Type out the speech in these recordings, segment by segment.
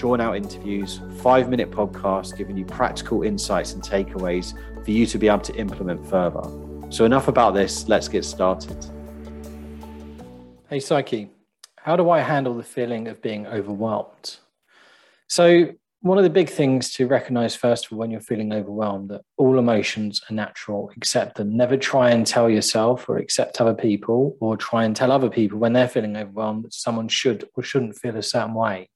drawn out interviews, five minute podcasts giving you practical insights and takeaways for you to be able to implement further. So, enough about this, let's get started. Hey, Psyche, how do I handle the feeling of being overwhelmed? So, one of the big things to recognize first of all when you're feeling overwhelmed that all emotions are natural accept them never try and tell yourself or accept other people or try and tell other people when they're feeling overwhelmed that someone should or shouldn't feel a certain way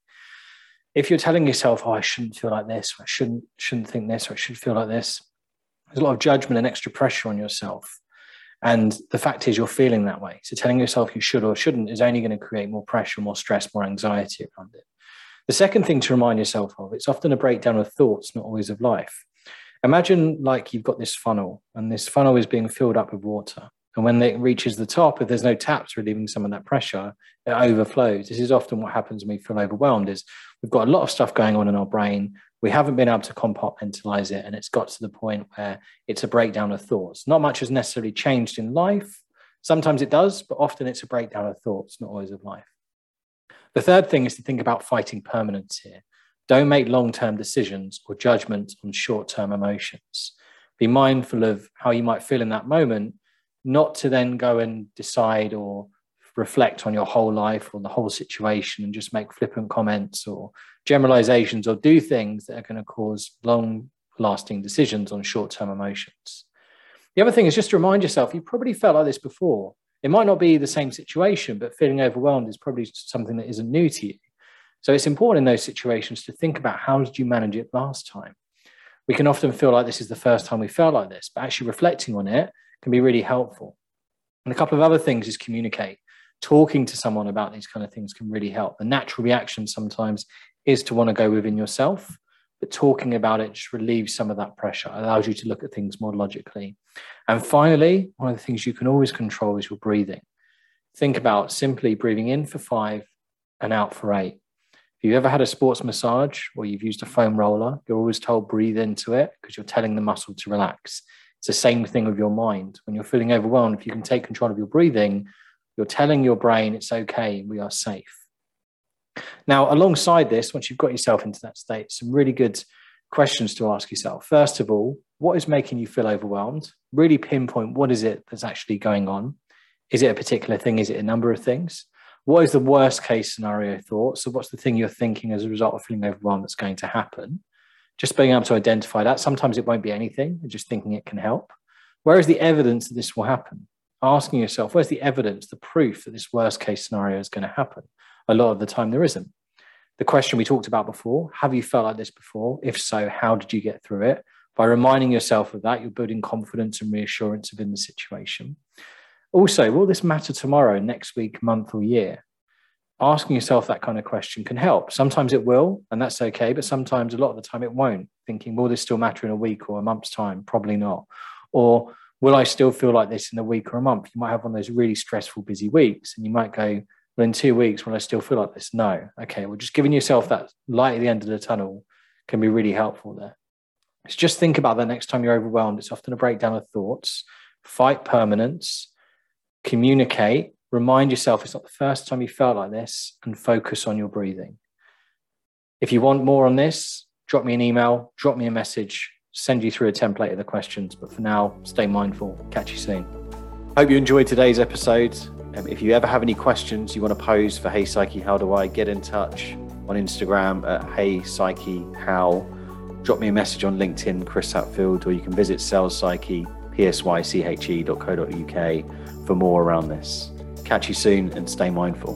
if you're telling yourself oh i shouldn't feel like this or i shouldn't shouldn't think this or i should feel like this there's a lot of judgment and extra pressure on yourself. And the fact is, you're feeling that way. So telling yourself you should or shouldn't is only going to create more pressure, more stress, more anxiety around it. The second thing to remind yourself of, it's often a breakdown of thoughts, not always of life. Imagine like you've got this funnel and this funnel is being filled up with water. And when it reaches the top, if there's no taps relieving some of that pressure, it overflows. This is often what happens when we feel overwhelmed is we've got a lot of stuff going on in our brain. We haven't been able to compartmentalize it and it's got to the point where it's a breakdown of thoughts. Not much has necessarily changed in life. Sometimes it does but often it's a breakdown of thoughts not always of life. The third thing is to think about fighting permanence here. Don't make long-term decisions or judgments on short-term emotions. Be mindful of how you might feel in that moment not to then go and decide or reflect on your whole life or the whole situation and just make flippant comments or generalizations or do things that are going to cause long lasting decisions on short term emotions. The other thing is just to remind yourself you probably felt like this before. It might not be the same situation, but feeling overwhelmed is probably something that isn't new to you. So it's important in those situations to think about how did you manage it last time? We can often feel like this is the first time we felt like this, but actually reflecting on it can be really helpful. And a couple of other things is communicate talking to someone about these kind of things can really help. The natural reaction sometimes is to want to go within yourself, but talking about it just relieves some of that pressure, allows you to look at things more logically. And finally, one of the things you can always control is your breathing. Think about simply breathing in for five and out for eight. If you've ever had a sports massage or you've used a foam roller, you're always told breathe into it because you're telling the muscle to relax. It's the same thing with your mind. When you're feeling overwhelmed, if you can take control of your breathing, you're telling your brain it's okay, we are safe. Now, alongside this, once you've got yourself into that state, some really good questions to ask yourself. First of all, what is making you feel overwhelmed? Really pinpoint what is it that's actually going on. Is it a particular thing? Is it a number of things? What is the worst case scenario thought? So, what's the thing you're thinking as a result of feeling overwhelmed that's going to happen? Just being able to identify that. Sometimes it won't be anything, just thinking it can help. Where is the evidence that this will happen? Asking yourself, where's the evidence, the proof that this worst case scenario is going to happen? A lot of the time, there isn't. The question we talked about before have you felt like this before? If so, how did you get through it? By reminding yourself of that, you're building confidence and reassurance within the situation. Also, will this matter tomorrow, next week, month, or year? Asking yourself that kind of question can help. Sometimes it will, and that's okay, but sometimes a lot of the time it won't. Thinking, will this still matter in a week or a month's time? Probably not. Or will I still feel like this in a week or a month? You might have one of those really stressful, busy weeks, and you might go, well, in two weeks, will I still feel like this? No. Okay, well, just giving yourself that light at the end of the tunnel can be really helpful there. So just think about that next time you're overwhelmed. It's often a breakdown of thoughts. Fight permanence, communicate, remind yourself it's not the first time you felt like this, and focus on your breathing. If you want more on this, drop me an email, drop me a message send you through a template of the questions. But for now, stay mindful. Catch you soon. Hope you enjoyed today's episode. Um, if you ever have any questions you want to pose for Hey Psyche, how do I get in touch on Instagram at Hey Psyche How? Drop me a message on LinkedIn, Chris Hatfield, or you can visit Sales Psyche, psyche.co.uk for more around this. Catch you soon and stay mindful.